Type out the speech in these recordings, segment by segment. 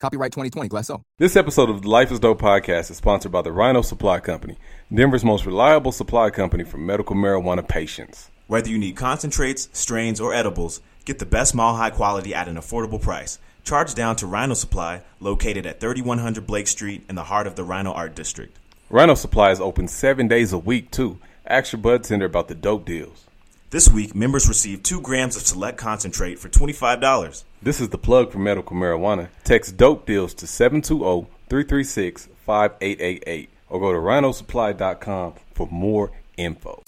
Copyright 2020 Glasso. This episode of the Life is Dope podcast is sponsored by the RiNo Supply Company, Denver's most reliable supply company for medical marijuana patients. Whether you need concentrates, strains, or edibles, get the best mall high quality at an affordable price. Charge down to RiNo Supply, located at 3100 Blake Street in the heart of the RiNo Art District. RiNo Supply is open seven days a week, too. Ask your bud tender about the dope deals. This week, members receive 2 grams of select concentrate for $25. This is the plug for medical marijuana. Text dope deals to 720 336 5888 or go to rhinosupply.com for more info.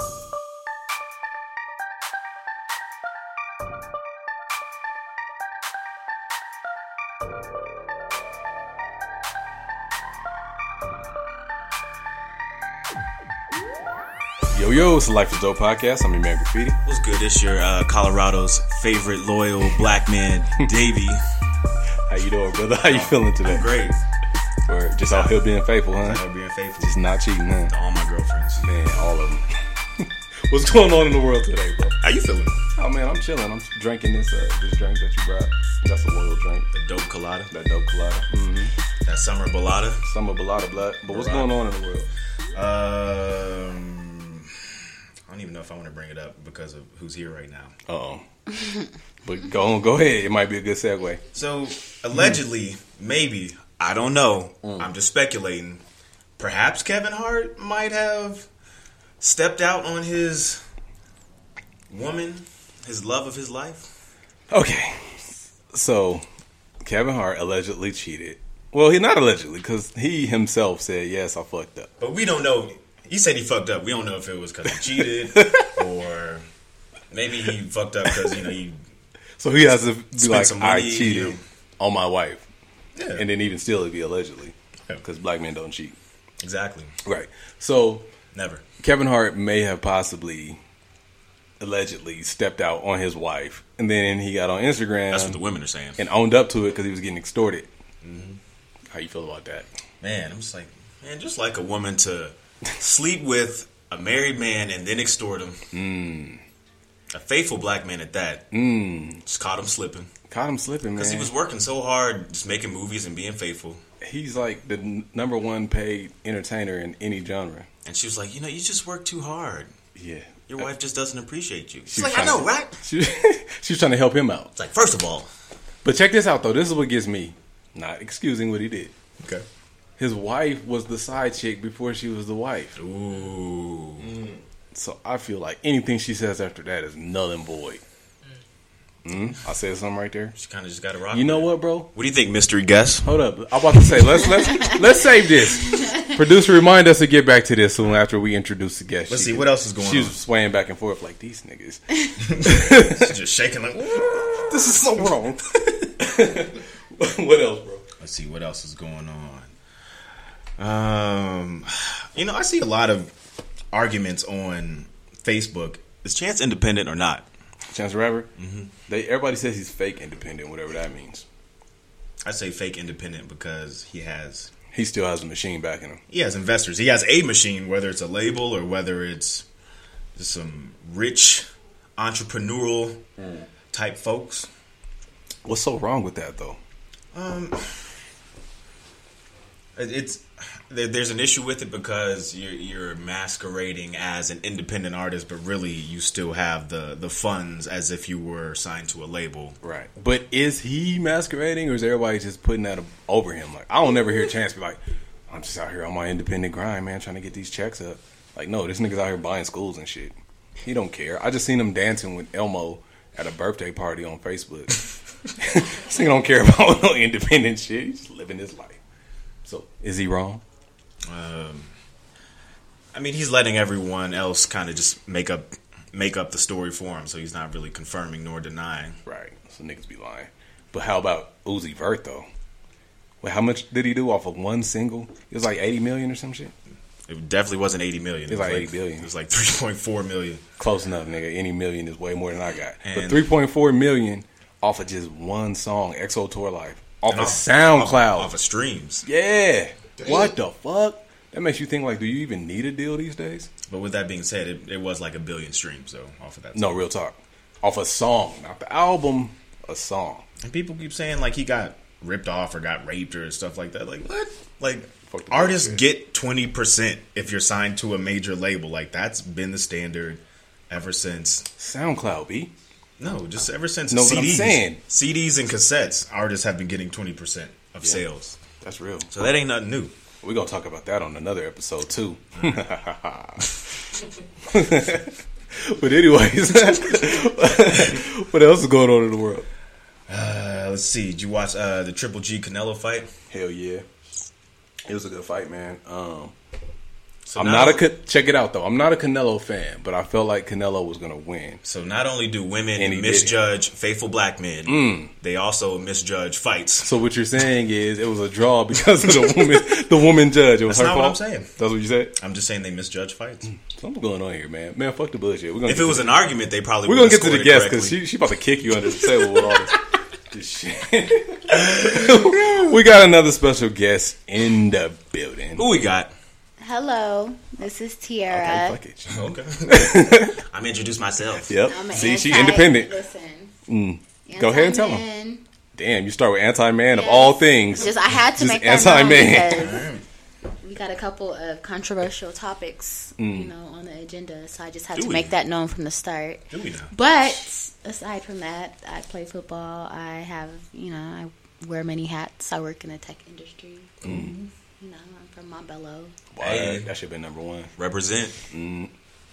Yo, yo, it's the Life is Dope podcast. I'm your man Graffiti. What's good? It's your uh, Colorado's favorite loyal black man, Davey. How you doing, brother? How you feeling today? Great. Or just out here being faithful, huh? Out here being faithful. Just not cheating, huh? to all my girlfriends. Man, all of them. What's going on in the world today, bro? How you feeling? Oh man, I'm chilling. I'm drinking this uh, this drink that you brought. That's a loyal drink. The dope colada. That dope colada. Mm-hmm. That summer balada. Summer Balada Blood. But what's going on in the world? Um, I don't even know if I want to bring it up because of who's here right now. Oh. but go on, go ahead. It might be a good segue. So allegedly, maybe I don't know. Mm. I'm just speculating. Perhaps Kevin Hart might have stepped out on his woman, his love of his life. Okay. So, Kevin Hart allegedly cheated. Well, he not allegedly because he himself said, "Yes, I fucked up." But we don't know. He said he fucked up. We don't know if it was because he cheated or maybe he fucked up because you know he. So he has to be like, some "I money, cheated you know." on my wife," Yeah, and then even still it'd be allegedly Yeah. because black men don't cheat. exactly. Right. So Never. Kevin Hart may have possibly allegedly stepped out on his wife, and then he got on Instagram That's what the women are saying. and owned up to it because he was getting extorted. Mm-hmm. How you feel about that? Man, I'm just like, man, just like a woman to sleep with a married man and then extort him. Hmm. A faithful black man at that. Mm. Just caught him slipping. Caught him slipping, man. Because he was working so hard, just making movies and being faithful. He's like the n- number one paid entertainer in any genre. And she was like, you know, you just work too hard. Yeah. Your wife just doesn't appreciate you. She's She like, I know, to- right? She, she was trying to help him out. It's like, first of all, But check this out, though. This is what gets me. Not excusing what he did. okay. His wife was the side chick before she was the wife. Ooh. So I feel like anything she says after that is null and void. Mm, I said something right there. She kind of just got to rock. You know it. what, bro? What do you think, mystery guest? Hold up. I'm about to say let's let's let's save this. Producer, remind us to get back to this soon after we introduce the guest. Let's She- see, what else is going on. She was swaying back and forth like these niggas. She's just shaking like, This is so wrong. what else, bro? Let's see what else is going on. Um, you know, I see a lot of arguments on Facebook. Is Chance independent or not? Chance the Rapper. Mm-hmm. They everybody says he's fake independent, whatever that means. I say fake independent because he has He still has a machine backing him. he has investors. He has a machine, whether it's a label or whether it's some rich entrepreneurial type folks. What's so wrong with that though? Um, it's there, there's an issue with it because you're you're masquerading as an independent artist, but really you still have the the funds as if you were signed to a label. Right. But is he masquerading or is everybody just putting that over him? Like I don't ever hear Chance be like, I'm just out here on my independent grind, man, trying to get these checks up. Like, no, this nigga's out here buying schools and shit. He don't care. I just seen him dancing with Elmo at a birthday party on Facebook. this nigga don't care about no independent shit. He's living his life. So is he wrong? Um, I mean, he's letting everyone else kind of just make up make up the story for him, so he's not really confirming nor denying. Right. So niggas be lying. But how about Uzi Vert though? Wait, how much did he do off of one single? It was like eighty million or some shit. It definitely wasn't 80 million. It, was like 80 billion. It was like 3.4 million. Close enough, nigga. Any million is way more than I got. but three point four million off of just one song, XO Tour Llif3, off of off- SoundCloud. Off, off of streams. yeah. What the fuck? That makes you think like, do you even need a deal these days? But with that being said, it, it was like a billion streams though off of that. No, real talk. Off a song, not the album, a song. And people keep saying like he got ripped off or got raped or stuff like that. Like what? Like artists bullshit. get twenty percent if you're signed to a major label. Like that's been the standard ever since. SoundCloud, B. No, just ever since No, CDs, I'm saying- CDs and cassettes, artists have been getting twenty percent of sales. That's real. So that ain't nothing new. We're gonna talk about that on another episode too. but anyways, what else is going on in the world? Uh, let's see. Did you watch uh, the Triple G Canelo fight? Hell yeah, it was a good fight, man. Um, So I'm not not a check it out though. I'm not a Canelo fan, but I felt like Canelo was gonna win. So not only do women And he did misjudge faithful black men, mm. they also misjudge fights. So what you're saying is it was a draw because of the woman, the woman judge. It was That's her not what I'm saying. That's what you said. I'm just saying they misjudge fights. Mm. Something going on here, man. Man, fuck the bullshit. We're gonna If it was to an argument, they probably We're gonna get to the guest because she she about to kick you under the table with all this, this shit. we got another special guest in the building. Who we got? Hello, this is Okay, Tiara. fuck it. Okay. I'm introduced myself. Yep. I'm an See, she independent. Listen, Go ahead and tell anti-man. Damn, you start with anti-man of all things. Just I had to Just make anti-man. we got a couple of controversial topics, you know, on the agenda. So I just had Do to we? make that known from the start. Do we know? But aside from that, I play football. I have, you know, I wear many hats. I work in the tech industry. Mm. You know, I'm from Montbello. Why? That should have been number one. Represent.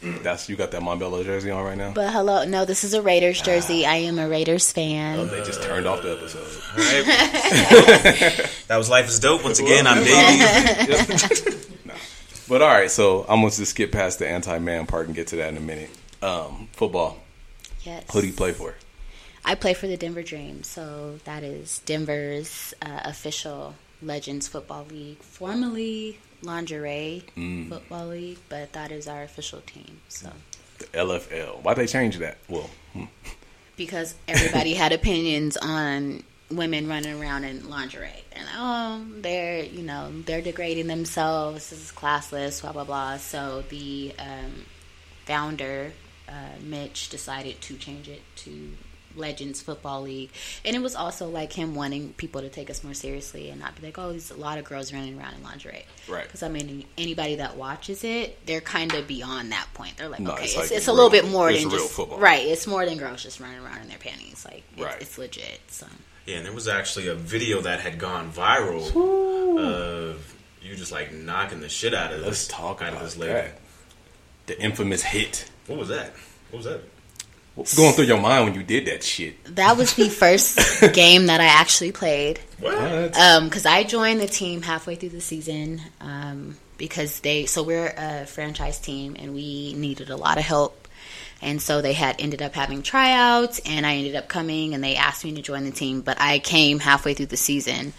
That's you got that Montbello jersey on right now. But hello, no, this is a Raiders jersey. I am a Raiders fan. Oh, they just turned off the episode. All right. that was Life is Dope. Once again, I'm Davey. But all right, so I'm gonna just skip past the anti-man part and get to that in a minute. Um, football. Yes. Who do you play for? I play for the Denver Dream, so that is Denver's uh, official Legends Football League, formerly Lingerie Mm. Football League, but that is our official team. So The LFL. Why they change that? Well, hmm. because everybody had opinions on women running around in lingerie, and oh, they're you know they're degrading themselves. This is classless, blah blah blah. So the um, founder, uh, Mitch, decided to change it to Legends Football League, and it was also like him wanting people to take us more seriously and not be like, oh, there's a lot of girls running around in lingerie. Right. Because I mean, anybody that watches it, they're kind of beyond that point. They're like, No, okay, it's it's, like it's, a real- little bit more than just football. right. It's more than girls just running around in their panties. Like, it's, Right. it's legit. So Yeah, and there was actually a video that had gone viral of you just like knocking the shit out of let's this talk out about of this lady. that. The infamous hit. What was that? What was that? What's going through your mind when you did that shit? that was the first game that I actually played. What? Um, because I joined the team halfway through the season. Um, because they so we're a franchise team and we needed a lot of help. And so they had ended up having tryouts and I ended up coming and they asked me to join the team, but I came halfway through the season.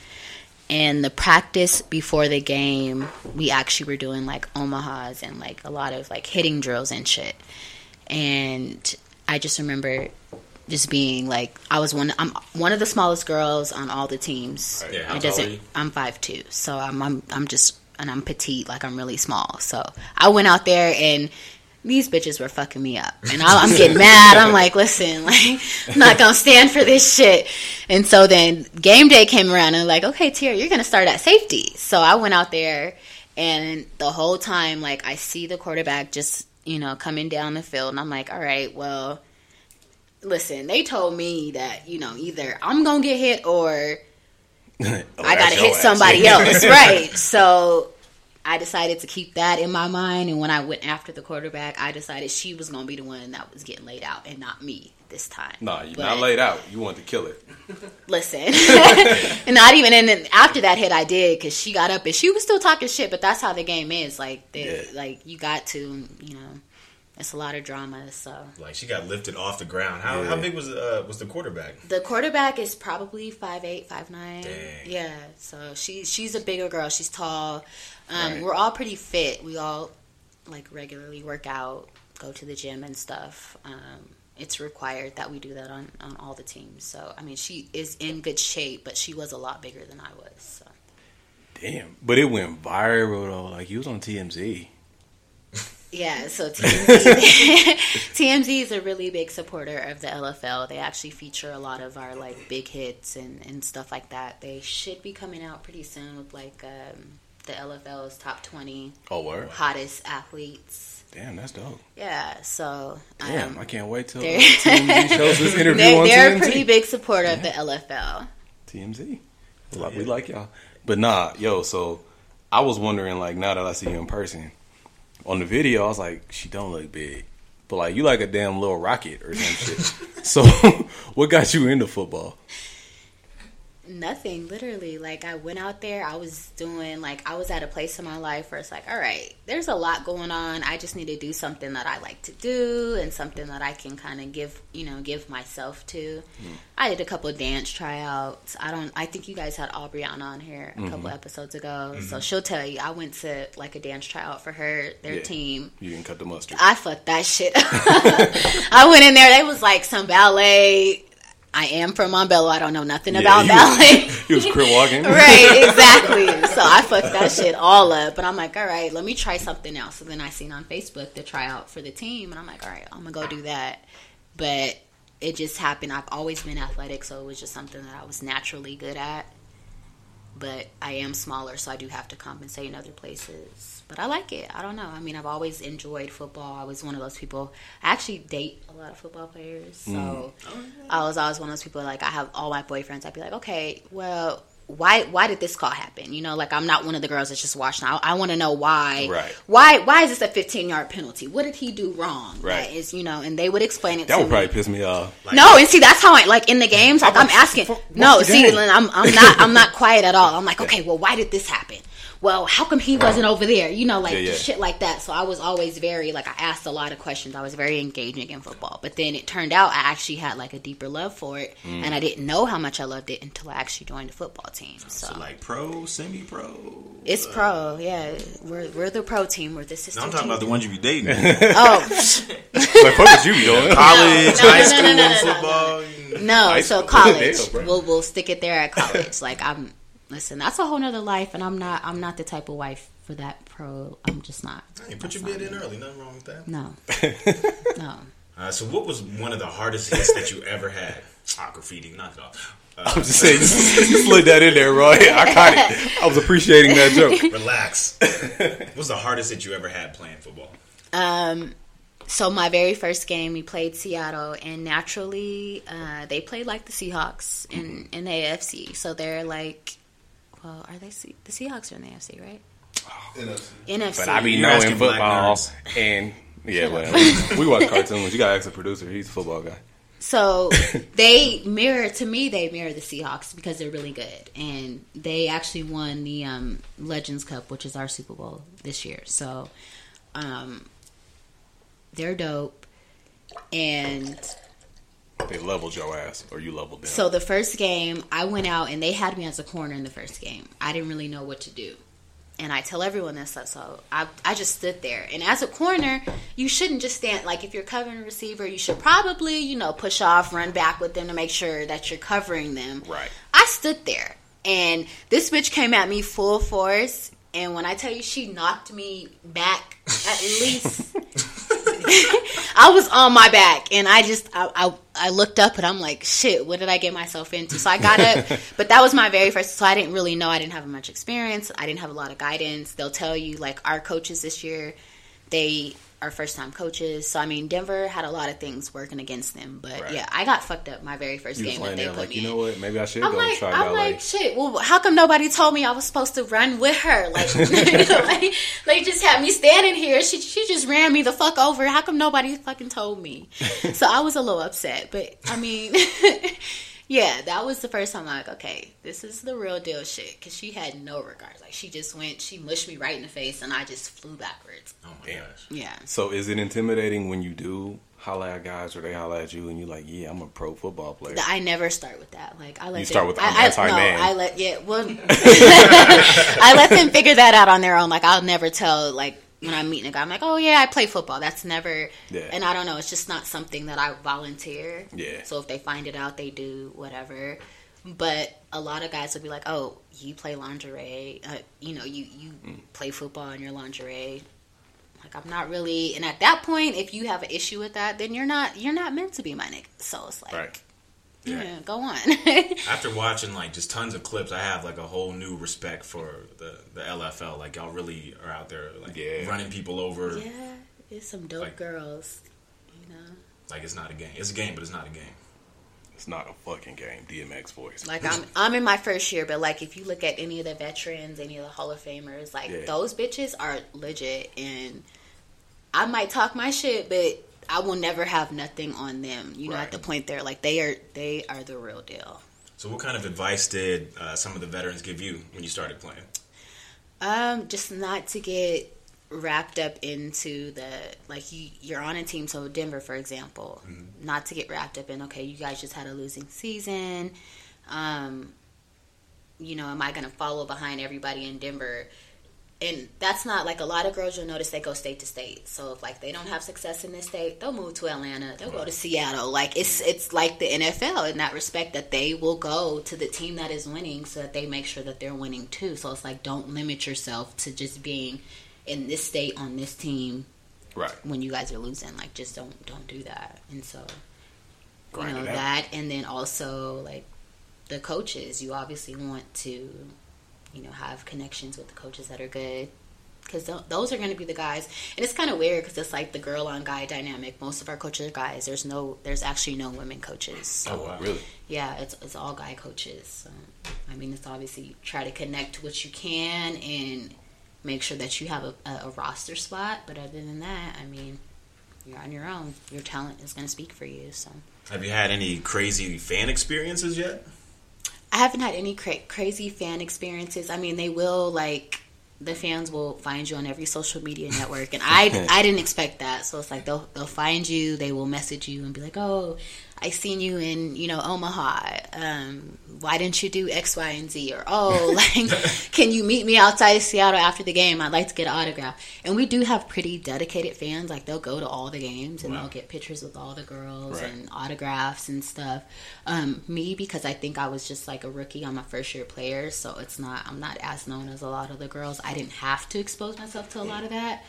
And the practice before the game, we actually were doing like Omahas and like a lot of like hitting drills and shit. And I just remember just being like I was one I'm one of the smallest girls on all the teams. Yeah, it doesn't? I'm five two, so I'm I'm I'm just and I'm petite, like I'm really small. So I went out there and these bitches were fucking me up, and I, I'm getting mad. I'm like, listen, like I'm not gonna stand for this shit. And so then game day came around, and like, okay, Tier, you're gonna start at safety. So I went out there, and the whole time, like, I see the quarterback just you know coming down the field, and I'm like, all right, well listen, they told me that, you know, either I'm gonna get hit or Oh, I gotta hit ass. somebody else. Right. So I decided to keep that in my mind and when I went after the quarterback, I decided she was gonna be the one that was getting laid out and not me this time. Nah, you're But not laid out. You want to kill it. Listen. and not even and then after that hit I did because she got up and she was still talking shit, but that's how the game is. Like they, Yeah. like you got to, you know it's a lot of drama. So Like she got lifted off the ground. How how big was uh, was the quarterback? the quarterback is probably five eight, five nine. Dang. Yeah, so she she's a bigger girl. She's tall. Um, Right. We're all pretty fit. We all like regularly work out, go to the gym and stuff. Um, it's required that we do that on on all the teams. So I mean, she is in good shape, but she was a lot bigger than I was. So. Damn. But it went viral though. Like you was on TMZ. Yeah, so TMZ, TMZ is a really big supporter of the LFL. They actually feature a lot of our like big hits and, and stuff like that. They should be coming out pretty soon with like um, the LFL's top twenty Oh word. hottest athletes. Damn, that's dope. Yeah, so Damn, um, I can't wait till they're- TMZ shows this interview they're, on they're a pretty big supporter of the LFL. TMZ. We like, we like y'all. But nah, yo, so I was wondering, like, now that I see you in person, on the video, I was like, she don't look big. But, like, you like a damn little rocket or some shit. So, what got you into football? Nothing, literally. Like I went out there, I was doing like I was at a place in my life where it's like, all right, there's a lot going on. I just need to do something that I like to do and something that I can kind of give, you know, give myself to. Hmm. I did a couple dance tryouts. I don't. I think you guys had Aubriana on here a couple mm-hmm. episodes ago, so mm-hmm. she'll tell you. I went to like a dance tryout for her, their Yeah. team. You didn't cut the mustard. I fucked that shit. I went in there. They was like some ballet. I am from Montbello. I don't know nothing Yeah, about ballet. he was crip walking. right, exactly. So I fucked that shit all up. But I'm like, all right, let me try something else. So then I seen on Facebook the tryout for the team, and I'm like, all right, I'm gonna go do that. But it just happened. I've always been athletic, so it was just something that I was naturally good at. But I am smaller, so I do have to compensate in other places. But I like it. I don't know. I mean, I've always enjoyed football. I was one of those people. I actually date a lot of football players, so mm. oh, I was always one of those people. Like I have all my boyfriends. I'd be like, okay, well, why why did this call happen? You know, like I'm not one of the girls that's just watching. I, I want to know why. Right. Why why is this a 15 yard penalty? What did he do wrong? Right. That is, you know, and they would explain it. That to would me. probably piss me off. No, and see that's how I like in the games. Like I'm asking. fuck- No, see, game? I'm I'm not I'm not quiet at all. I'm like, okay, well, why did this happen? Well, how come he wasn't over there? You know, like Yeah, yeah. shit like that. So I was always very like I asked a lot of questions. I was very engaging in football. But then it turned out I actually had like a deeper love for it, Mm. and I didn't know how much I loved it until I actually joined the football team. So, So like pro, semi pro. it's pro. Yeah, we're we're the pro team. We're the sister No, I'm talking team. about the ones you be dating. Oh Like, fuck what you be doing? College, No, no, high no, school, no, no, no, no, football. No, so college. Damn, we'll we'll stick it there at college. like I'm listen, that's a whole nother life and I'm not I'm not the type of wife for that pro. I'm just not. Hey, put your bid in early. Nothing wrong with that. No. no. Uh, so, what was one of the hardest hits that you ever had? Ah, graffiti, knock it off. Uh, I'm just saying, you, you slid that in there, Roy. I caught it. I was appreciating that joke. relax. what was the hardest hit you ever had playing football? Um so my very first game we played Seattle and naturally uh, they played like the Seahawks in in the AFC. So they're like well, are they Se- the Seahawks are in the AFC, right? NFC. But I be You're knowing asking black football, nerds. and yeah, whatever. we watch cartoons. You gotta ask the producer. He's a football guy. So they mirror to me. They mirror the Seahawks because they're really good, and they actually won the um, Legends Cup, which is our Super Bowl this year. So um, they're dope, and They leveled your ass, or you leveled them. so the first game I went out and they had me as a corner in the first game. I didn't really know what to do. And I tell everyone this, so- so I, I just stood there. And as a corner, you shouldn't just stand like if you're covering a receiver, you should probably you know push off, run back with them to make sure that you're covering them. Right. I stood there, and this bitch came at me full force. And when I tell you she knocked me back at least I was on my back and I just I, I I looked up and I'm like, shit, what did I get myself into? So I got up, but that was my very first. So I didn't really know. I didn't have much experience. I didn't have a lot of guidance. They'll tell you like our coaches this year, they are first time coaches. So I mean, Denver had a lot of things working against them. But Right. yeah, I got fucked up my very first you game that they there put like, me you in. know what? Maybe I should I'm go like, try I'm ballet. like, shit. Well, how come nobody told me I was supposed to run with her? Like, like, they just had me standing here. She, she just ran me the fuck over. How come nobody fucking told me? So I was a little upset, but I mean, Yeah, that was the first time I'm like, okay, this is the real deal shit. Because she had no regards. Like, she just went, she mushed me right in the face, and I just flew backwards. Oh my Damn. gosh. Yeah. So is it intimidating when you do holla at guys or they holla at you and you're like, yeah, I'm a pro football player? I never start with that. Like I let You them, start with, I, "I'm I- anti-man." No, I let yeah. Well, I let them figure that out on their own. Like I'll never tell like when I'm meeting a guy, I'm like, oh yeah, I play football. That's never. Yeah. And I don't know. It's just not something that I volunteer. Yeah. So if they find it out, they do whatever. But a lot of guys would be like, oh, you play lingerie. Uh, you know, you you Mm. play football in your lingerie. Like I'm not really, and at that point, if you have an issue with that, then you're not you're not meant to be my nigga. So it's like, right. Yeah, Yeah. go on. After watching like just tons of clips, I have like a whole new respect for the the LFL. Like y'all really are out there like Yeah. running people over. yeah, it's some dope Like- girls. You know, Like it's not a game. It's a game, but it's not a game. It's not a fucking game. DMX voice. like I'm I'm in my first year, but like if you look at any of the veterans, any of the Hall of Famers, like Yeah. those bitches are legit, and I might talk my shit, but I will never have nothing on them. You know, Right. at the point they're like they are they are the real deal. So, what kind of advice did uh, some of the veterans give you when you started playing? Um, just not to get wrapped up into the like you you're on a team. So Denver, for example, not to get wrapped up in okay, you guys just had a losing season. Um, you know, am I going to follow behind everybody in Denver? And that's not like a lot of girls. You'll notice they go state to state. So if like they don't have success in this state, they'll move to Atlanta. They'll go to Seattle. Like it's it's like the NFL in that respect that they will go to the team that is winning, so that they make sure that they're winning too. So it's like don't limit yourself to just being in this state on this team right. when you guys are losing. Like just don't don't do that. And so you know that and then also like the coaches you obviously want to you know have connections with the coaches that are good. Because those are going to be the guys. And it's kind of weird because it's like the girl on guy dynamic. Most of our coaches are guys. There's no there's actually no women coaches. So Oh, wow. Really? yeah it's, it's all guy coaches. So, i mean it's obviously try to connect what you can and make sure that you have a, a, a roster spot. But other than that i mean you're on your own. Your talent is going to speak for you so. Have you had any crazy fan experiences yet? I haven't had any cra- crazy fan experiences. I mean, they will like the fans will find you on every social media network, and I I didn't expect that. So it's like they'll they'll find you, they will message you and be like, "Oh, I seen you in you know Omaha. Um, why didn't you do X, Y, and Z?" Or "Oh, like can you meet me outside of Seattle after the game? I'd like to get an autograph." And we do have pretty dedicated fans. Like they'll go to all the games and Wow. they'll get pictures with all the girls Right. and autographs and stuff. Um, me because I think I was just like a rookie on my first year player, so it's not I'm not as known as a lot of the girls. I didn't have to expose myself to a lot of that,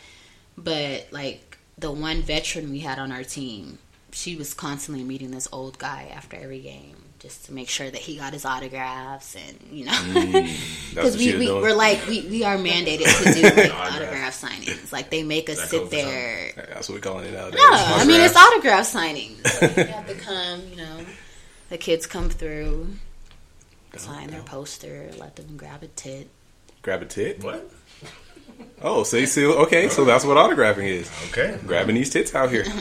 but like the one veteran we had on our team, she was constantly meeting this old guy after every game. Just to make sure that he got his autographs, and you know, mm, because what we, she we doing. we're like we, we are mandated to do like Autograph. autograph signings. Like they make us That sit code for there That's what we're calling it nowadays. no, I mean it's Autograph. autograph signings. you have to come, you know. The kids come through, sign their poster, let them grab a tit. Grab a tit. What? Oh, say so. Okay, so that's what autographing is. Okay. Grabbing these tits out here.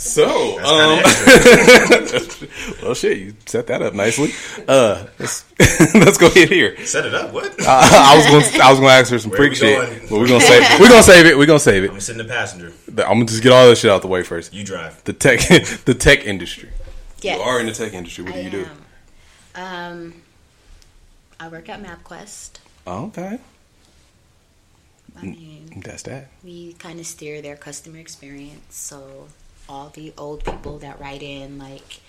So, That's um, well, shit, you set that up nicely. Uh, let's let's go ahead here. Set it up. What? Uh, I was going, to I was going to ask her some Where freak shit, going? but we're gonna save, we're gonna save it. We're gonna save it. I'm sitting in the passenger. I'm gonna just get all this shit out the way first. You drive. The tech, the tech industry. Yes. You are in the tech industry. What do I you do? Um, I work at MapQuest. Okay, I mm, mean, that's that. we kind of steer their customer experience. So all the old people that write in, like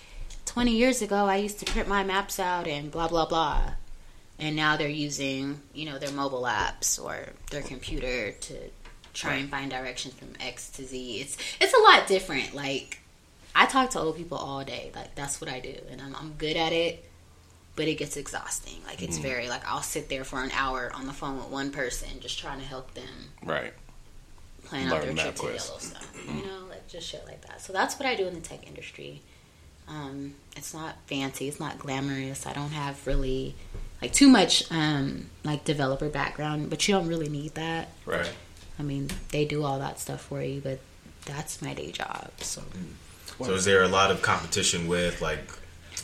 20 years ago, I used to print my maps out and blah blah blah, and now they're using you know their mobile apps or their computer to try and find directions from X to Z. It's it's a lot different. Like I talk to old people all day. Like that's what I do, and I'm I'm good at it. But it gets exhausting. Like it's very like I'll sit there for an hour on the phone with one person just trying to help them Right. plan out their Learn trip to MapQuest. Yellowstone. You know, like just shit like that. So that's what I do in the tech industry. Um, it's not fancy. It's not glamorous. I don't have really like too much um, like developer background, but you don't really need that. Right. I mean, they do all that stuff for you, but that's my day job. So So is there a lot of competition with like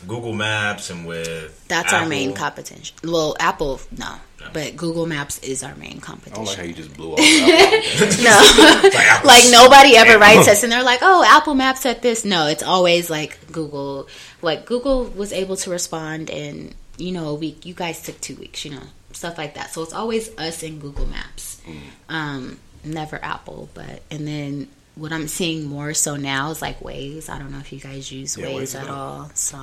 Google Maps and with That's our main competition. Well, Apple, no. But Google Maps is our main I don't like how competition. you just blew off. No. like nobody ever writes us and they're like, oh, Apple Maps at this. No, it's always like Google. Like Google was able to respond in, you know, a week. You guys took two weeks, you know, stuff like that. So it's always us and Google Maps. Um, never Apple. But, and then what I'm seeing more so now is like Waze. I don't know if you guys use Yeah, Waze Waze at dope. all. So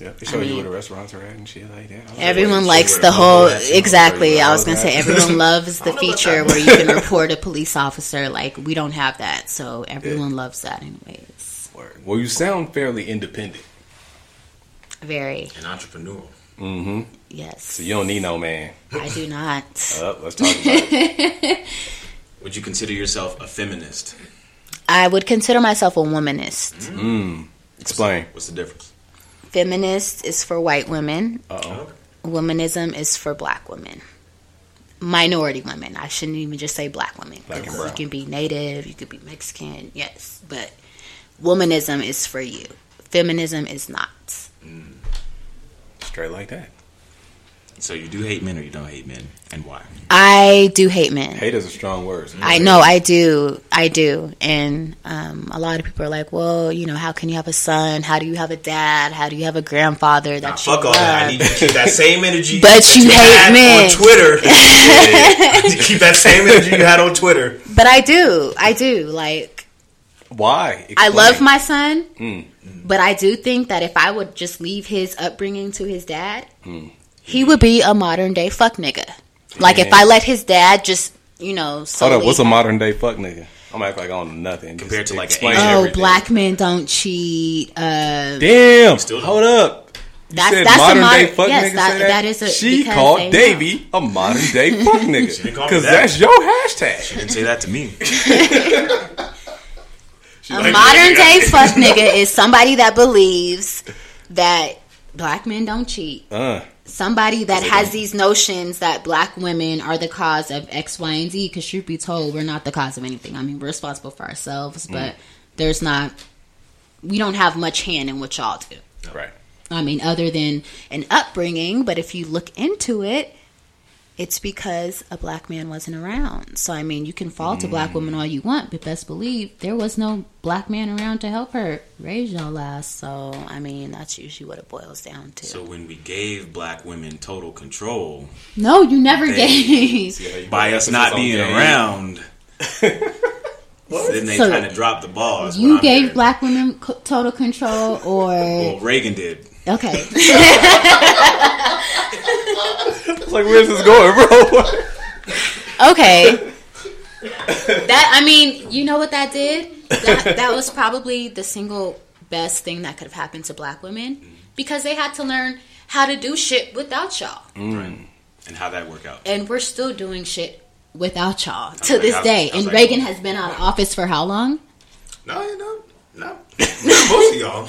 yeah, they show you mean- where the restaurants are at and shit like that. I was Everyone show likes the the whole bubble is, you know, exactly. I was gonna say everyone loves the I don't know about feature where you can report a police officer. Like we don't have that, so everyone loves that anyways. Word. Well, you sound fairly independent. Very and entrepreneurial. Mm-hmm. yes. So you don't need no man. I do not. Uh, let's talk about it. Would you consider yourself a feminist? I would consider myself a womanist. Mm. Explain. What's the difference? Feminist is for white women. Uh oh. Womanism is for black women. Minority women. I shouldn't even just say black women. Black and 'cause brown. You can be native, you could be Mexican, yes. But womanism is for you. Feminism is not. Straight like that. So you do hate men or you don't hate men, and why? I do hate men. Hate is a strong word. I know I do. I do. And um, a lot of people are like, well, you know, how can you have a son? How do you have a dad? How do you have a grandfather that Nah, you fuck all that. I need you to keep that same energy. But that you hate had men. on Twitter. I to keep that same energy you had on Twitter. But I do. I do. Like, Why? I love my son, Mm. but I do think that if I would just leave his upbringing to his dad, he would be a modern day fuck nigga. Like, if I let his dad just, you know, Hold up. What's a modern day fuck nigga? I'm act like I don't know nothing. Compared to, like, an explain Oh, everything. black men don't cheat. Uh, Damn. Still don't. Hold up. You That's- said that's a modern modern- day fuck yes, nigga. that- that? that is a- She because called. Davey a modern day fuck nigga because that. that's your hashtag. She didn't say that to me. A modern day fuck nigga is somebody that believes that black men don't cheat. Uh, Somebody that has these notions that black women are the cause of X, Y, and Z. Because truth be told, we're not the cause of anything. I mean, we're responsible for ourselves, mm. but there's not. We don't have much hand in what y'all do. right. I mean, other than an upbringing, but if you look into it, it's because a black man wasn't around. So, I mean, you can fault a black woman all you want, but best believe there was no black man around to help her raise y'all last. So, I mean, that's usually what it boils down to. So when we gave black women total control no, you never They- gave. by us not being around, then they So- kind of dropped the ball. You gave hearing. black women total control, or Well, Reagan did. Okay, It's like, where's this going, bro? okay. That I mean, you know what that did? That, that was probably the single best thing that could have happened to black women because they had to learn how to do shit without y'all, mm. And how that work out? and we're still doing shit without y'all to like, this how's- day. And that Reagan has been out of office for how long? No, no, no. Most of y'all.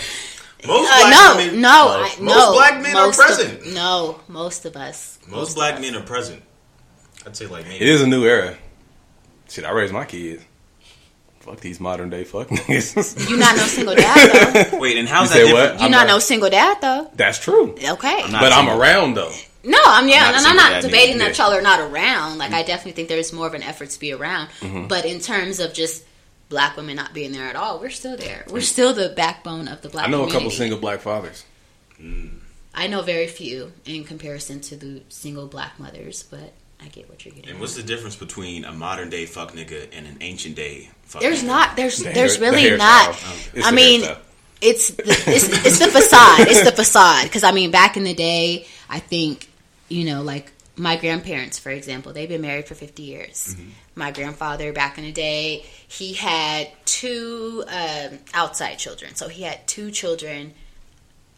Most Uh, black no, women, no, I, most no. black men are Most of- present. no, most of us. Most black men are present. I'd say like me. It is a new era. Shit, I raised my kids. Fuck these modern day fuck niggas. You not no single dad though. Wait, and how's You that say what? different? You I'm not not- no single dad though. That's true. Okay. I'm But I'm single. around though. No, I'm yeah, not and I'm not debating neither. that y'all are not around. Like I definitely think there's more of an effort to be around. Mm-hmm. But in terms of just black women not being there at all, we're still there. We're still the backbone of the black. I know a couple community. single black fathers. I know very few in comparison to the single black mothers, but I get what you're getting. And at. what's the difference between a modern day fuck nigga and an ancient day fuck There's nigga? not. There's The there's hair- really hairstyle. not. It's I mean, hairstyle. it's the, it's it's the facade. It's the facade. Because I mean, back in the day, I think you know, like my grandparents, for example, they've been married for fifty years. Mm-hmm. My grandfather, back in the day, he had two um, outside children. So he had two children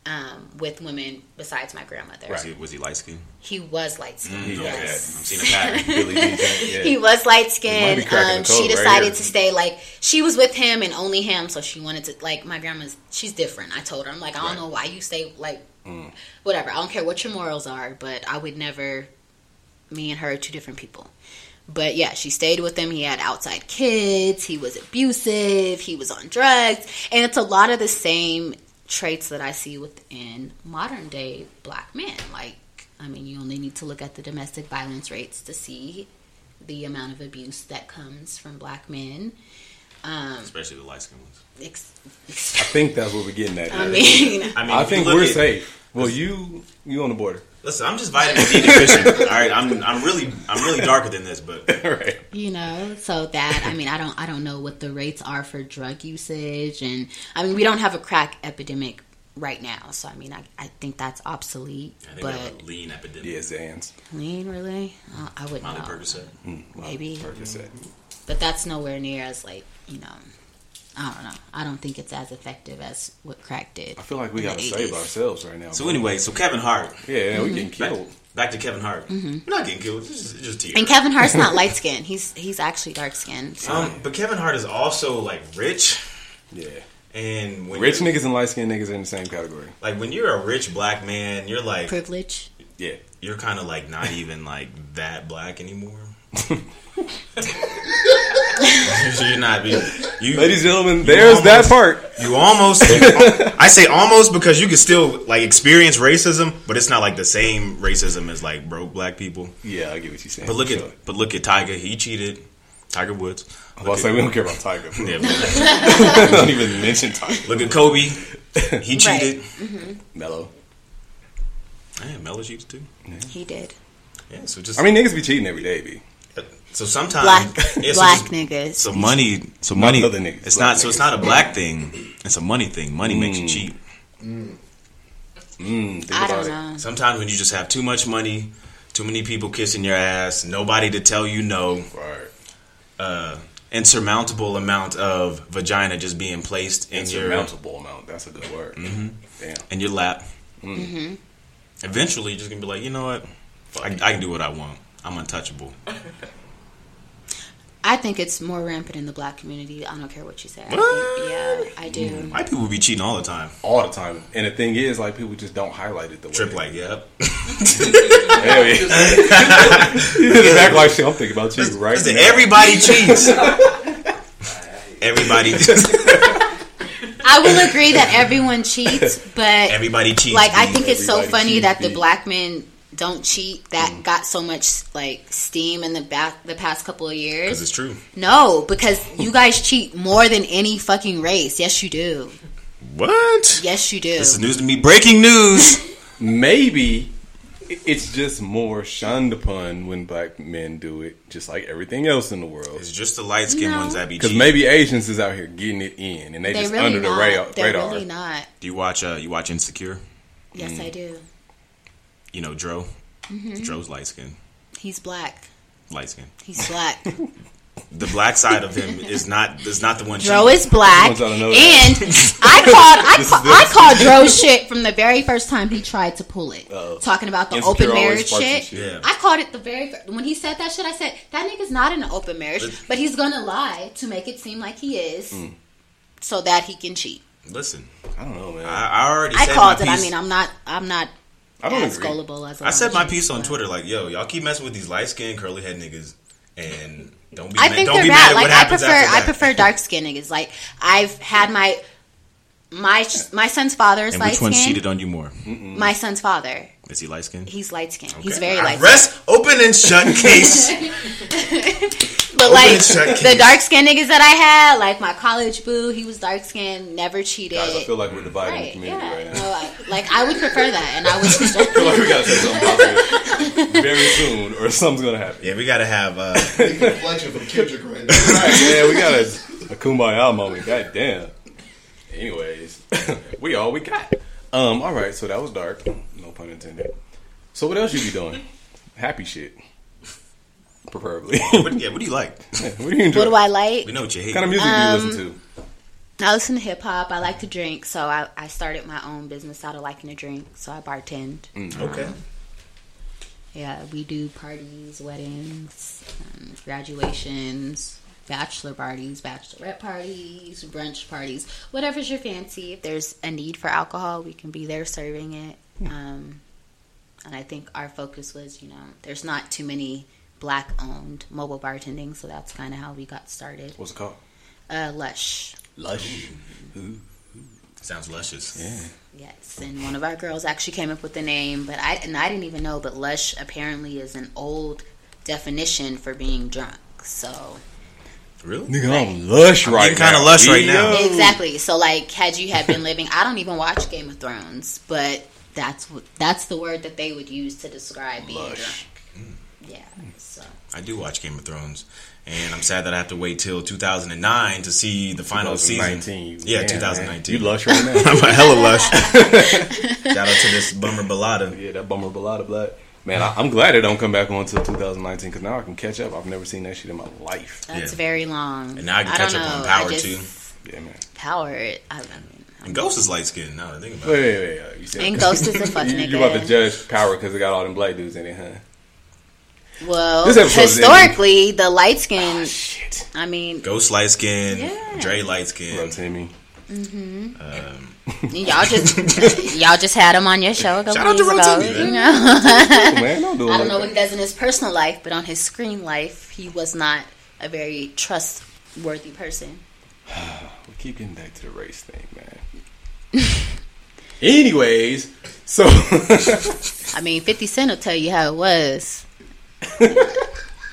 um, with women besides my grandmother. Was he, was he light skinned? He was light skinned. Mm, okay. I'm seeing a pattern. Yeah. He was light skinned. Um, she code right decided to stay like she was with him and only him, so she wanted to like my grandma's. She's different. I told her, I'm like, I don't know why you stay like Mm. whatever. I don't care what your morals are, but I would never. Me and her are two different people. But yeah, she stayed with him. He had outside kids. He was abusive. He was on drugs, and it's a lot of the same traits that I see within modern day black men. Like, I mean, you only need to look at the domestic violence rates to see the amount of abuse that comes from black men. Um, especially the light skinned ones. ex- I think that's what we're getting at. I mean, I mean, I think we're at- safe. Well, you you on the border, Listen, I'm just vitamin D deficient. All right, I'm I'm really I'm really darker than this, but right? you know so that i mean i don't i don't know what the rates are for drug usage and i mean we don't have a crack epidemic right now so i mean i, I think that's obsolete I think we have but a lean epidemic. Yeah, Xans. lean really uh, i wouldn't Molly know Percocet. maybe Percocet. but that's nowhere near as like you know i don't know i don't think it's as effective as what crack did I feel like we gotta save ourselves right now. So bro. anyway, so Kevin Hart. yeah, we getting Back, killed. back to Kevin Hart. We're not getting killed. It's just, it's just. Mm-hmm. and kevin hart's not light skinned he's he's actually dark skinned Um, but Kevin Hart is also like rich, Yeah, and when rich niggas and light skinned niggas are in the same category. like when you're a rich black man, you're like privilege Yeah, you're kind of like not even like that black anymore. So you're not. You, you, ladies and gentlemen, there's that part. You almost. I say almost because you can still like experience racism, but it's not like the same racism as like broke black people. Yeah, I get what you're saying. But look Sure. at but look at Tiger. He cheated. Tiger Woods. I was about to say we don't care about Tiger. Yeah, but don't even mention Tiger. look at Kobe. He cheated. Mm-hmm. Melo. Yeah, Melo cheated too. he did Yeah, so just I mean, niggas be cheating every day, b. so sometimes black yeah, so black just- niggas So money, so money. other niggas, It's black not. So it's not a black thing. It's a money thing. Money makes you cheap. Mm, think i about don't it. know Sometimes when you just have too much money, too many people kissing your ass, nobody to tell you no, Right. uh, insurmountable amount of vagina just being placed in your Insurmountable amount. That's a good word. Mm-hmm. Damn. in your lap. Eventually, you're just gonna be like, you know what? I, I can do what I want. I'm untouchable. I think it's more rampant in the black community. I don't care what you say. I What? think, yeah, I do. Mm. White people be cheating all the time. All the time. And the thing is, like, people just don't highlight it the way. Trip like, yep. Hell yeah. you back like shit. I'm thinking about you right Listen, now. everybody cheats. everybody, I will agree that everyone cheats, but everybody cheats. like I B. think it's so Everybody funny that the black men don't cheat. That got so much like steam in the back the past couple of 'Cause years. Because it's true. No, because you guys cheat more than any fucking race. Yes, you do. What? Yes, you do. This is news to me. Breaking news. Maybe it's just more shunned upon when black men do it, just like everything else in the world. It's just the light skinned No. ones that be Because maybe Asians is out here getting it in, and they They're just really under the not. radar. They're radar. really not. Do you watch? Uh, you watch Insecure? Yes, Mm. I do. You know Dro. Mm-hmm. Dro's light skin. He's black. Light skin. He's black. The black side of him is not is not the one. Dro cheating. is black, want y'all to know and. I called I, This ca- this. I called Dro shit from the very first time he tried to pull it, Uh-oh. talking about the Insecure open marriage shit. shit. Yeah. I called it the very fir- when he said that shit. I said that nigga's not in an open marriage, but he's gonna lie to make it seem like he is, Mm. so that he can cheat. Listen, I don't know, man. I, I already I said called it. my I mean, I'm not. I'm not I don't as agree. gullible as a I lot said my piece on but- Twitter like, yo, y'all keep messing with these light skinned curly head niggas, and don't be I mad, think don't they're be bad. mad Like what I prefer, I prefer dark skinned niggas. Like I've had my my my son's father is And light which one skinned. cheated on you more? My son's father, Is he light skinned? he's light skinned. He's very I light. Rest open and shut case. But like and shut the dark skinned niggas that I had, like my college boo, he was dark skinned, never cheated. Guys, I feel like we're dividing the community yeah. right now. No, I, like I would prefer that, and I would. I feel like we gotta say something positive very soon, or something's gonna happen. yeah, we gotta have. uh Big deflection from Kendrick right now. Right, yeah, we got a, a kumbaya moment. God damn. Anyways, we all we got. Um, all right, so that was dark. No pun intended. So what else you be doing? Happy shit, preferably. what, yeah, what do you like? what do you enjoy? What do I like? We know what you hate. What kind of music do you listen to? Um, I listen to hip hop. I like to drink, so I, I started my own business out of liking to drink. So I bartend. Mm. okay. Um, yeah, we do parties, weddings, um, graduations, bachelor parties, bachelorette parties, brunch parties, whatever's your fancy. If there's a need for alcohol, we can be there serving it. Um, and I think our focus was, you know, there's not too many black owned mobile bartending, so that's kind of how we got started. What's it called? Uh, Lush. Lush. Sounds luscious. Yeah. Yes, and one of our girls actually came up with the name, but I and I didn't even know. But lush apparently is an old definition for being drunk. So Really? Nigga, I'm lush I'm right kinda lush right now. Exactly. So like, had you had been living, I don't even watch Game of Thrones, but that's what that's the word that they would use to describe being Lush. drunk. Mm. Yeah. So I do watch Game of Thrones, and I'm sad that I have to wait till 2009 to see the final season. 2019. Yeah, Man, 2019. man. You lush right now. I'm a hella lush. Shout out to this bummer balada. yeah, that bummer balada blood. Man, I, I'm glad it don't come back on until 2019 because now I can catch up. I've never seen that shit in my life. that's Yeah. very long. And now I can don't catch up on Power, I just- too. Yeah, man. Power. I, I mean, And Ghost is light skinned now that I think about Wait, it. wait, wait. uh, You said And Ghost is a fuck nigga. You about to judge Power because it got all them black dudes in it, huh? well, This episode historically, the light skin. Ah, shit. I mean, Ghost light skinned, Yeah. Dre light skin, Bro, skinned. Timmy. y'all just y'all just had him on your show a couple Shout out to ago. Rotimi, You man. know, Cool, man. Don't do it I don't like know what he does in his personal life, but on his screen life, he was not a very trustworthy person. We keep getting back to the race thing, man. Anyways, so I mean, Fifty Cent will tell you how it was.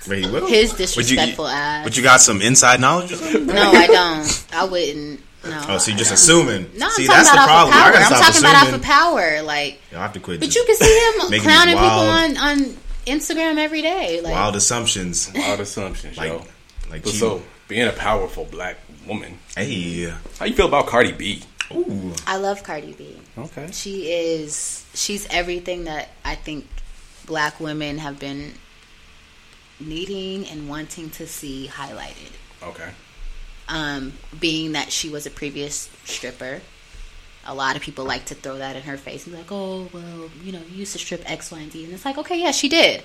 Wait, what? His But you, disrespectful ass. but you got some inside knowledge? no, I don't. I wouldn't. No. Oh, so you're just assuming. No, I'm See, talking that's the about off problem. of I power. gotta I'm stop talking about off assuming. of power. Like, Yo, I have to quit. but you can see him clowning these people on on Instagram every day. Like, wild assumptions. wild assumptions, Like, yo. like But you. so being a powerful black woman, hey, how you feel about Cardi B? Ooh, I love Cardi B. Okay. She is she's everything that I think black women have been needing and wanting to see highlighted. Okay. Um, being that she was a previous stripper, a lot of people like to throw that in her face and be like, "Oh, well, you know, you used to strip X, Y, and Z," and it's like, okay, yeah, she did,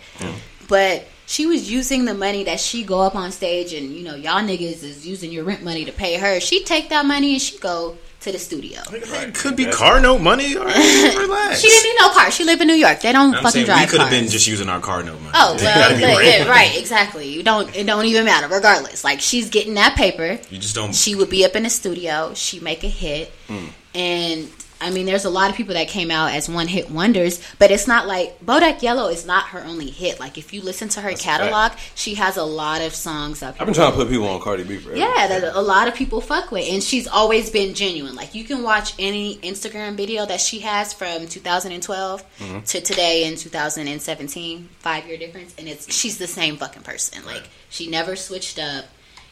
but she was using the money that she go up on stage and you know, y'all niggas is using your rent money to pay her. She take that money and she go to the studio. it could be car note money. All right, relax. She didn't need no car. She live in New York. They don't I'm fucking saying drive we could have been just using our car note money. Oh well, gotta be look, rent. yeah, right, exactly. You don't. It don't even matter. Regardless, like she's getting that paper. You just don't. She would be up in the studio. She make a hit, Hmm. and I mean, there's a lot of people that came out as one hit wonders. But it's not like Bodak Yellow is not her only hit. Like if you listen to her That's catalog, she has a lot of songs that I've been trying to put people on Cardi B forever. yeah, that a lot of people fuck with, and she's always been genuine. Like you can watch any Instagram video that she has from 2012 Mm-hmm. to today in 2017, five year difference, and it's she's the same fucking person. Like she never switched up,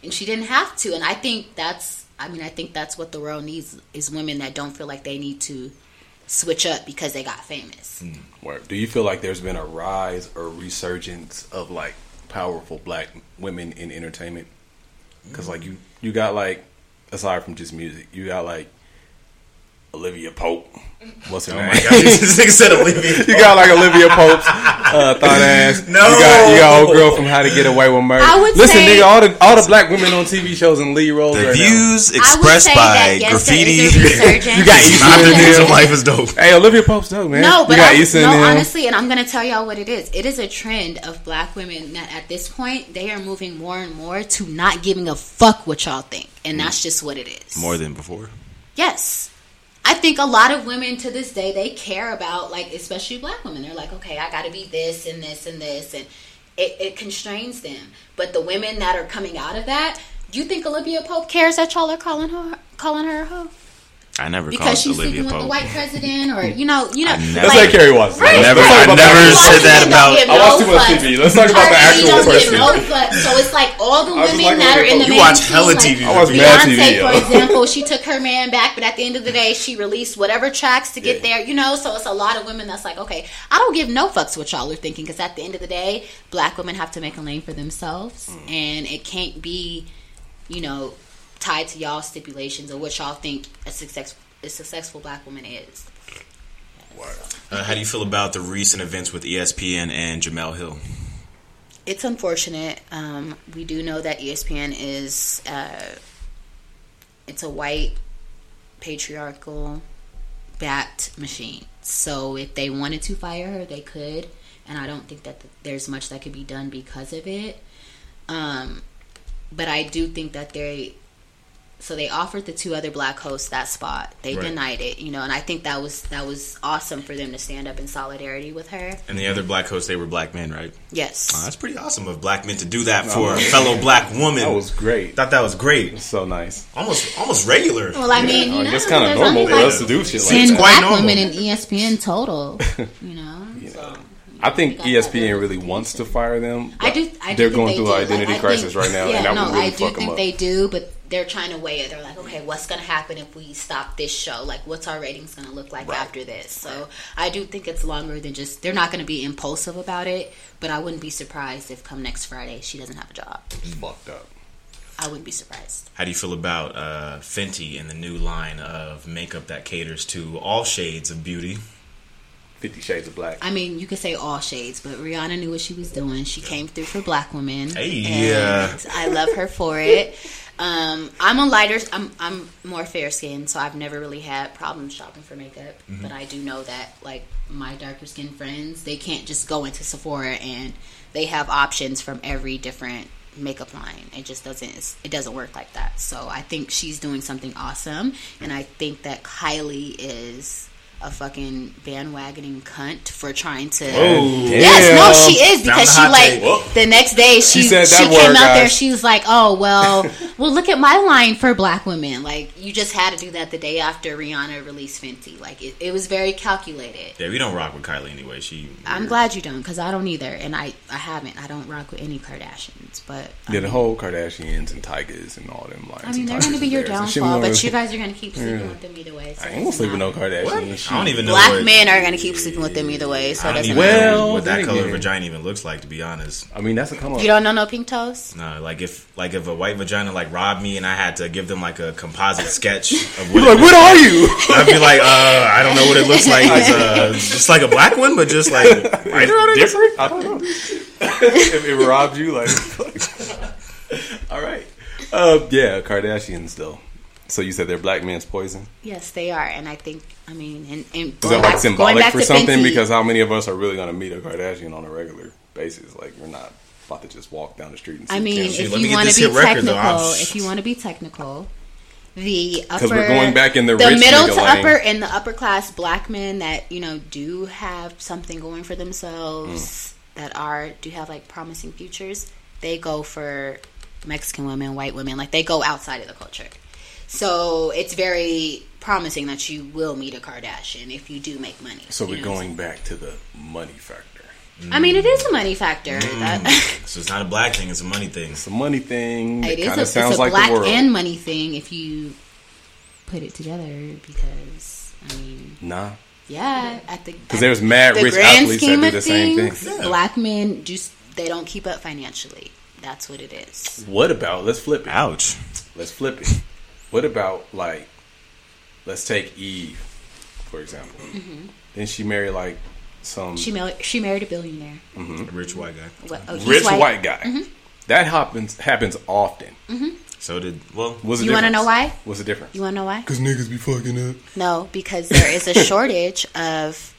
and she didn't have to. And I think that's, I mean, I think that's what the world needs is women that don't feel like they need to switch up because they got famous. Hmm, Where, do you feel like there's been a rise or resurgence of like powerful black women in entertainment? Because like you, you got like aside from just music, you got like Olivia Pope. What's her Oh name? my god, this nigga said Olivia. you got like Olivia Pope's uh, thought ass. No. you got you got old girl from How to Get Away with Murder. I would Listen, say- nigga, all the all the black women on TV shows and lead roles. The right views I would expressed by yes, graffiti. is a resurgence. You got Issa Not the news of life is dope. Hey, Olivia Pope's dope, man. No, but you got I, Issa no, in honestly, and I'm gonna tell y'all what it is. It is a trend of black women that at this point they are moving more and more to not giving a fuck what y'all think, and that's just what it is. More than before. yes, I think a lot of women to this day they care about like, especially black women. They're like, okay, I got to be this and this and this, and it, it constrains them. But the women that are coming out of that, do you think Olivia Pope cares that y'all are calling her calling her a hoe? I never Because called she's sleeping Olivia with the white president, or you know, you know, I never- That's like Carrie Watson. Right, never- I never said that about- I watch too much. TV. Let's talk about the Cardi B actual don't give person. no fucks. So it's like all the I women like that are in the You watch mainstream, hella like TV. I watch mad Beyonce, TV, for example, she took her man back, but at the end of the day, she released whatever tracks to get Yeah. there. You know, so it's a lot of women that's like, okay, I don't give no fucks what y'all are thinking because at the end of the day, black women have to make a lane for themselves, Mm. and it can't be, you know, tied to y'all stipulations or what y'all think a success a successful black woman is. Uh, how do you feel about the recent events with ESPN and Jemele Hill? It's unfortunate. Um, we do know that ESPN is uh, it's a white patriarchal backed machine. So if they wanted to fire her, they could, and I don't think that th- there's much that could be done because of it. Um, but I do think that they so they offered the two other black hosts that spot. They Right. denied it, you know, and I think that was that was awesome for them to stand up in solidarity with her. And the other black hosts, they were black men, right? Yes. Oh, that's pretty awesome of black men to do that for a fellow black woman. That was great. thought that was great. So nice. Almost, almost regular. well, I mean, I you know, guess kind of normal for like us to do shit like ten that. quite black normal. women in ESPN total, you know. So. I think We got that ESPN really wants to fire them. I but do. I do they're think going they through do. an identity I crisis think- right now, Yeah, and that no, would really I fuck do them think up. they do, but they're trying to weigh it. They're like, okay, what's going to happen if we stop this show? Like, what's our ratings going to look like Right. after this? So I do think it's longer than just. They're not going to be impulsive about it, but I wouldn't be surprised if come next Friday she doesn't have a job. fucked up. I wouldn't be surprised. How do you feel about uh, Fenty and the new line of makeup that caters to all shades of beauty? Fifty Shades of Black. I mean, you could say all shades, but Rihanna knew what she was doing. She came through for black women. Hey, yeah. I love her for it. Um, I'm a lighter. I'm I'm more fair skinned, so I've never really had problems shopping for makeup. But I do know that like my darker skinned friends, they can't just go into Sephora and they have options from every different makeup line. It just doesn't. It doesn't work like that. So I think she's doing something awesome, and I think that Kylie is a fucking bandwagoning cunt for trying to. Oh, yes, no, she is because she like take. The next day she she, said that came word, out there. She was like, "Oh well, well look at my line for black women." Like you just had to do that the day after Rihanna released Fenty. Like it, it was very calculated. Yeah, we don't rock with Kylie anyway. She. I'm glad you don't because I don't either, and I I haven't. I don't rock with any Kardashians, but I Yeah, the whole Kardashians and Tigers and all them lines. I mean, they're going to be your Bears and shit. downfall, but you guys are going to keep sleeping with them either way. So I ain't gonna doesn't sleep with no matter. Kardashian. I don't even know. Black what, men are going to keep sleeping with them either way, so I don't even matter. know Well, what that color again. vagina even looks like. To be honest, I mean, that's a come up. You don't know no pink toes? no. Like if like if a white vagina like robbed me and I had to give them like a composite sketch of what. You're like, what are you? I'd be like, uh, I don't know what it looks like. It's uh, just like a black one, but just like different? I don't know. if it robbed you, like, all right. Uh, yeah, Kardashians though. So you said they're black men's poison. Yes, they are, and I think I mean, and, and Is that like symbolic for something? Fenty, Because how many of us are really going to meet a Kardashian on a regular basis? Like, we're not about to just walk down the street and see I mean, if let me you get want this to be hit record, though. technical, I'm- if you want to be technical, the upper we're going back in the rich middle to lane. upper and the upper class black men that you know do have something going for themselves Mm. that are do have like promising futures. They go for Mexican women, white women, like they go outside of the culture. So it's very promising that you will meet a Kardashian if you do make money. So we're going back to the money factor. I mean, it is a money factor. Mm. That, So it's not a black thing; it's a money thing. It's a money thing. It It is kind a, of sounds it's a like black the world. and money thing if you put it together because I mean nah, yeah at the because there's mad the rich grand athletes that scheme do of the same things thing. black men just they don't keep up financially that's what it is What about? Let's flip it. Ouch. Let's flip it. What about like, let's take Eve, for example. Mm-hmm. Then she married like some Mm-hmm. she married she married a billionaire mm-hmm. A rich white guy. what, oh, rich white. white, guy. Mm-hmm. That happens happens often. So did well. What's the You wanna know why? What's the difference? you want to know why Because niggas be fucking up. no because there is a shortage of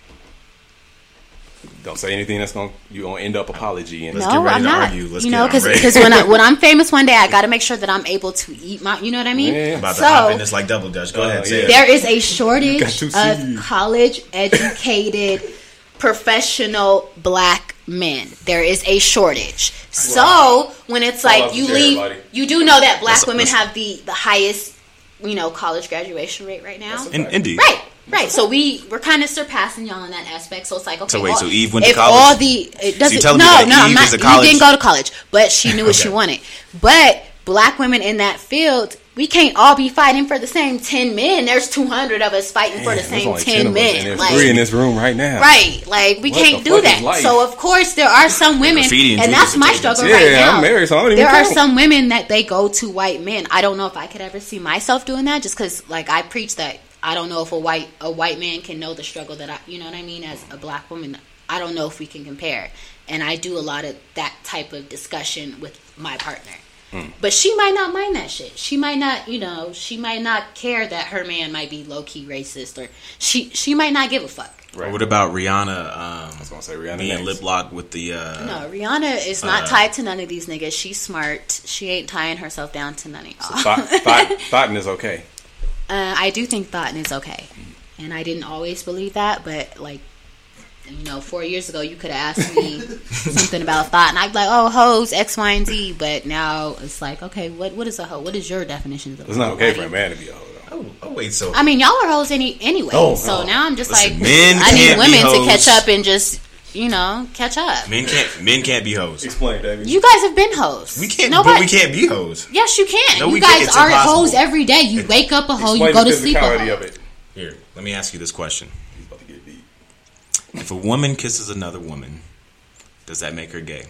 Don't say anything that's gonna you gonna end up apology and Let's no, get ready I'm to not. argue. Let's you know, I'm because when I, when I'm famous one day, I got to make sure that I'm able to eat my. You know what I mean? Yeah. About to so hop in this like double dutch. Go Oh, ahead. Yeah. there is a shortage of college educated professional black men. There is a shortage. So when it's Fall like you leave, buddy. you do know that black Let's- women let's- have the the highest, you know, college graduation rate right now. In, indeed. Right, right. So we we're kind of surpassing y'all in that aspect. So it's like okay. So wait, all- so Eve went to if college? all the it doesn't. telling no, me that no, I'm not. is a You didn't go to college, but she knew what she wanted. But black women in that field. We can't all be fighting for the same ten men. There's 200 of us fighting for the same only 10 of us, and men. there's Like, three in this room right now. Right. Like we What can't do that. So of course there are some women feeding and that's my struggle Yeah, right now. I'm married, so I don't even there are some women that they go to white men. I don't know if I could ever see myself doing that just cuz like I preach that I don't know if a white a white man can know the struggle that I you know what I mean as a black woman. I don't know if we can compare. And I do a lot of that type of discussion with my partner. But she might not mind that shit. She might not, you know, she might not care that her man might be low key racist, or she she might not give a fuck. Right. What about Rihanna? I Um, was gonna say Rihanna. being names. lip locked with the. Uh, No, Rihanna is not uh, tied to none of these niggas. She's smart. She ain't tying herself down to none of y'all. Thought, thought, Thoughtin is okay. Uh, I do think Thoughtin is okay, and I didn't always believe that, but like, you know, four years ago, you could have asked me something about Thought, and I'd be like, "Oh, hoes X, Y, and Z." But now it's like, okay, what what is a hoe? What is your definition of? a It's not okay Why for a man to be a hoe. Though. Oh, oh, wait, so I mean, y'all are hoes any anyway. Oh, so no. now I'm just Listen, like, men I need women to catch up and just, you know, catch up. men can't men can't be hoes. Explain, David. You guys have been hoes. We can't, Nobody, but we can't be hoes. Yes, you can. No, you we guys It's are impossible. hoes every day. You wake up a hoe, you go the to sleep a hoe. of it. Here, let me ask you this question: He's about to get deep. If a woman kisses another woman, does that make her gay?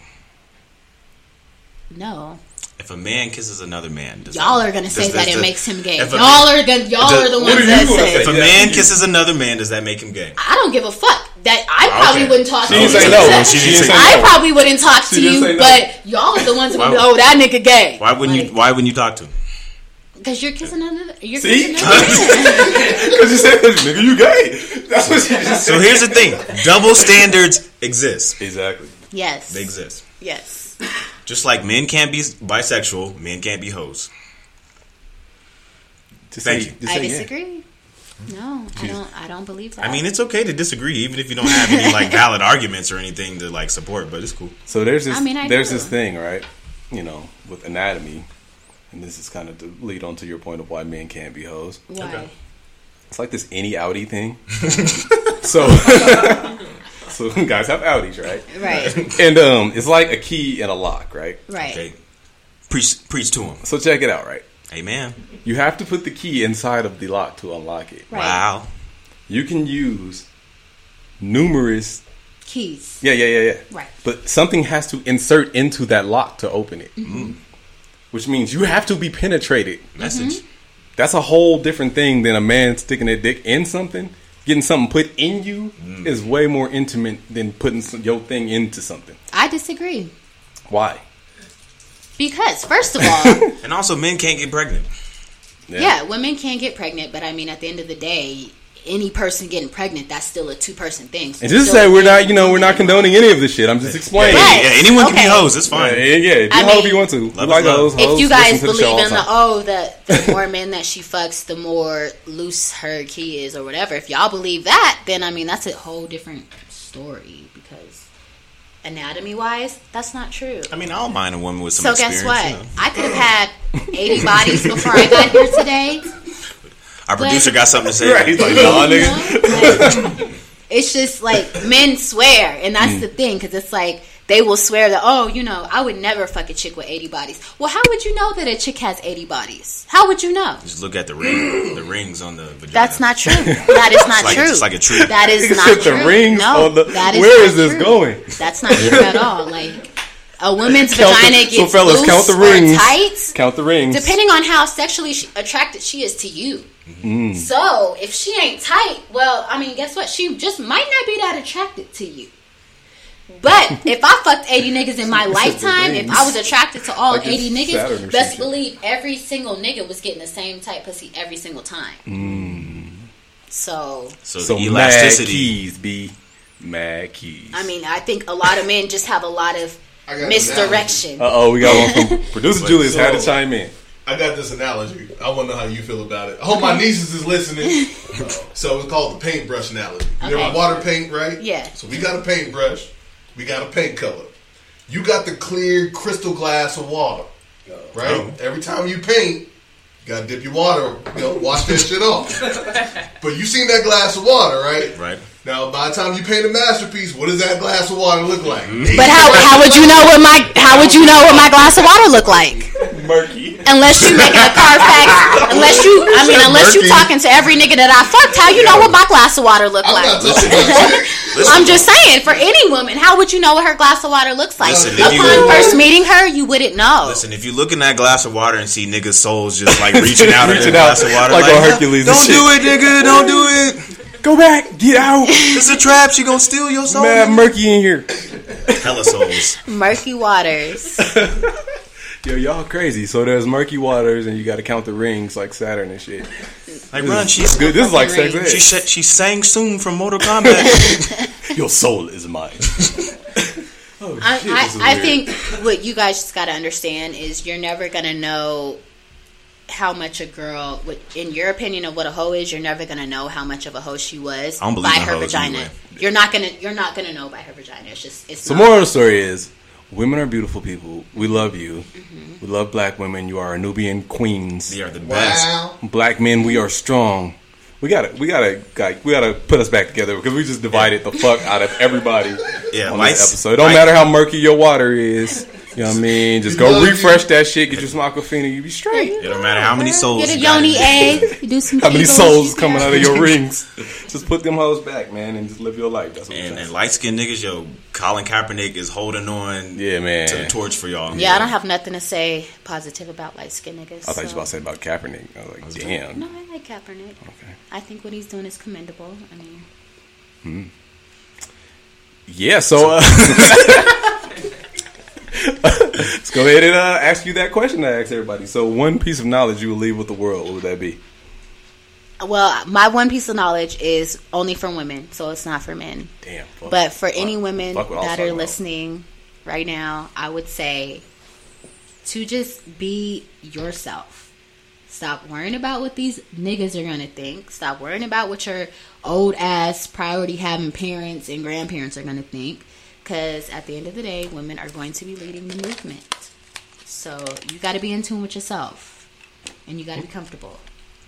No. If a man kisses another man, does Y'all that, are gonna say does- that does it the- makes him gay. if a- Y'all are gonna, y'all Does- are the ones are that say. say? If a man kisses another man, does that make him gay? I don't give a fuck. That I probably Okay. wouldn't talk She to didn't you. say no. She She didn't didn't say say I no. probably wouldn't talk to She didn't you, no. but y'all are the ones who Why would oh, that nigga gay. Why wouldn't you? Why wouldn't you talk to him? Because you're kissing another. You're See? kissing another. Because you said, nigga, you gay. That's what she just said. So here's the thing: double standards exist. Exactly. Yes. They exist. Yes. Just like men can't be bisexual, men can't be hoes. Just Thank say- you. just I say yeah. disagree. No, I don't. I don't believe that. I mean, it's okay to disagree, even if you don't have any like valid arguments or anything to like support. But it's cool. So there's this I mean, I there's do. this thing, right? You know, with anatomy, and this is kind of to lead on to your point of why men can't be hoes. why. It's like this any outie thing. so, so guys have outies, right? Right. And um, it's like a key and a lock, right? Right. Okay, preach preach to them. So check it out, right? Amen. You have to put the key inside of the lock to unlock it. Right. Wow. You can use numerous, Keys. yeah, yeah, yeah, yeah. Right. But something has to insert into that lock to open it, Mm-hmm. which means you have to be penetrated. Message. That's a whole different thing than a man sticking a dick in something. Getting something put in you Mm. is way more intimate than putting some, your thing into something. I disagree. Why? Because first of all, And also, men can't get pregnant. yeah. women can't get pregnant, but I mean, at the end of the day, any person getting pregnant, that's still a two-person thing. So And just say we're not, you know, we're not and a woman. condoning any of this shit. I'm just explaining. Right. Yeah, anyone can be hoes. It's Yeah, fine. yeah, yeah. I You hoe if you want to. We Love like is love. hoes. If you guys to the believe in the the oh the, the more men that she fucks, the more loose her key is or whatever. If y'all believe that, then I mean that's a whole different story because anatomy wise, that's not true. I mean, I don't mind a woman with some So experience. guess what? you know. I could have had eighty bodies before I got here today. Our producer got something to say. Right, he's like, nah, nigga. Like, it's just like men swear, and that's hmm. the thing because it's like they will swear that oh, you know, I would never fuck a chick with eighty bodies. Well, how would you know that a chick has eighty bodies? How would you know? Just look at the ring, the rings on the vagina. That's not true. That is not It's like, true. It's like a tree. that is not said true. the rings no, on the. that is Where not is this true. going? That's not true at all. Like a woman's Count the- vagina so gets fellas, loose count the or rings. tight, Count the rings. depending on how sexually she, attracted she is to you. Mm. So if she ain't tight, well, I mean, guess what? She just might not be that attracted to you. But if I fucked 80 niggas in my said lifetime, if. I was attracted to all Like 80 niggas, best believe every single nigga was getting the same type pussy every single time. So, so, So the mad elasticity. keys be mad keys. I mean, I think a lot of men just have a lot of I got an misdirection. Uh oh, we got one from producer Like, Julius. had to chime in. I got this analogy. I want to know how you feel about it. I hope my nieces is listening. so it's called the paintbrush analogy. You Okay. ever water paint, right? Yeah. So we got a paintbrush. We got a paint color. You got the clear crystal glass of water, right? Oh. Every time you paint, you gotta dip your water. You know, wash that shit off. But you seen that glass of water, right? Right. Now, by the time you paint a masterpiece, what does that glass of water look like? But how, how would you know what my how would you know what my glass of water look like? Murky. Unless you making a Carfax, unless you I mean unless you Murky. talking to every nigga that I fucked, how you know what my glass of water look I'm like? not talking about shit. Listen, I'm just saying, for any woman, how would you know what her glass of water looks like? Listen, if you- Upon first meeting her, you wouldn't know. Listen, if you look in that glass of water and see niggas' souls just like reaching out at Reaching the glass out of water, like on Hercules and Don't shit." do it, nigga. Don't do it. Go back. Get out. It's a trap. She gonna steal your soul. Mad murky in here. Hella souls. Murky waters. Yo, y'all crazy. So there's murky waters, and you got to count the rings like Saturn and shit. Like, run, she's Good. This is like sex ed. She sa- she Shang Tsung from Mortal Kombat. Your soul is mine. oh, I, shit, I, I think what you guys just got to understand is you're never gonna know how much a girl, what, in your opinion of what a hoe is, you're never gonna know how much of a hoe she was I don't believe by her hoes vagina. anyway. You're not gonna, you're not gonna know by her vagina. It's just, it's So, not. moral of the story is, women are beautiful people. We love you. Mm-hmm. We love black women. You are Nubian queens. they are the best. Wow. Black men, we are strong. We gotta, we gotta, we gotta put us back together because we just divided the fuck out of everybody Yeah, on lights- this episode. It don't light- matter how murky your water is. You know what I mean? Just go love refresh that shit. Get you some Aquafina. You be straight. It don't matter how many souls. Get a you got in yoni egg. You do some. How many souls coming out of your rings? Just put them hoes back, man, and just live your life. That's what And, I'm and light skinned niggas, yo, Colin Kaepernick is holding on Yeah, man. to the torch for y'all. Yeah, I don't have nothing to say positive about light skinned niggas. I thought you were about to say about Kaepernick. I was like, damn. No, I like Kaepernick. Okay. I think what he's doing is commendable. I mean, Hmm. Yeah, so uh, let's go ahead and uh, ask you that question I asked everybody. So, one piece of knowledge you would leave with the world, what would that be? well, my one piece of knowledge is only for women, so it's not for men. Damn. fuck. But for any women Fuck I was that are about. listening right now, I would say to just be yourself. Stop worrying about what these niggas are gonna think. Stop worrying about what your old ass priority having parents and grandparents are gonna think. Because at the end of the day, women are going to be leading the movement. So you got to be in tune with yourself, and you got to be comfortable.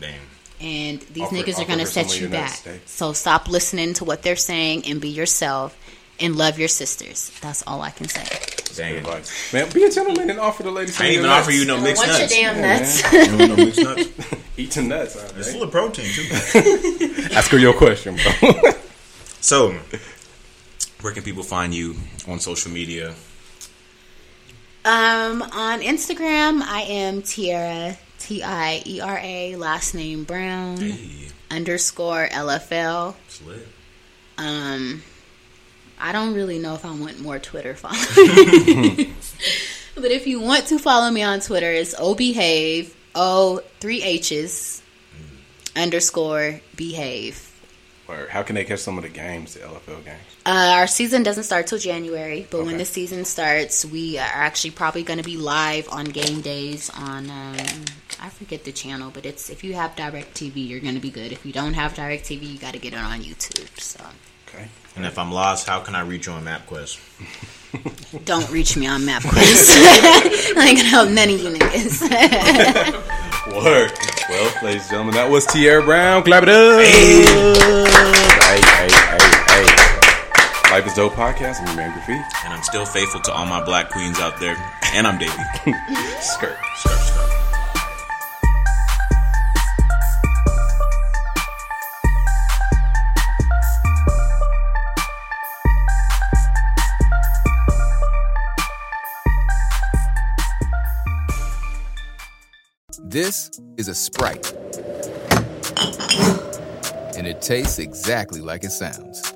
Damn. And these Offer- niggas are going to set you back. So stop listening to what they're saying and be yourself and love your sisters. That's all I can say. Dang. Advice. Man, be a gentleman and offer the ladies. some I ain't even your offer you no mixed Once your nuts. damn nuts. You don't no mixed nuts. Eat some nuts. all It's right? full of protein too. Ask her your question, bro. So, where can people find you on social media? Um, on Instagram, I am Tiara T I E R A last name Brown Hey, underscore LFL. it's lit. Um, I don't really know if I want more Twitter followers, but if you want to follow me on Twitter, it's obehave o three h's underscore behave. or how can they catch some of the games, the LFL games? Uh, our season doesn't start till January, but when the season starts, we are actually probably going to be live on game days on um, I forget the channel, but it's if you have Direct TV, you're going to be good. If you don't have Direct TV, you got to get it on YouTube. So Okay. And if I'm lost, how can I reach you on MapQuest? don't reach me on MapQuest. I ain't gonna help none of you niggas. Word. Well, ladies and gentlemen, that was Tierra Brown. Clap it up. Hey, hey, hey, hey. Life is Dope podcast. I'm your man Graffiti. And I'm still faithful to all my black queens out there. And I'm Davey. Skirt. Skirt, skirt. This is a Sprite. And it tastes exactly like it sounds.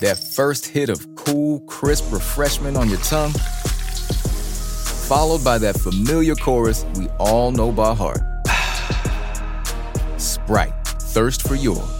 That first hit of cool, crisp refreshment on your tongue, followed by that familiar chorus we all know by heart. Sprite, thirst for yours.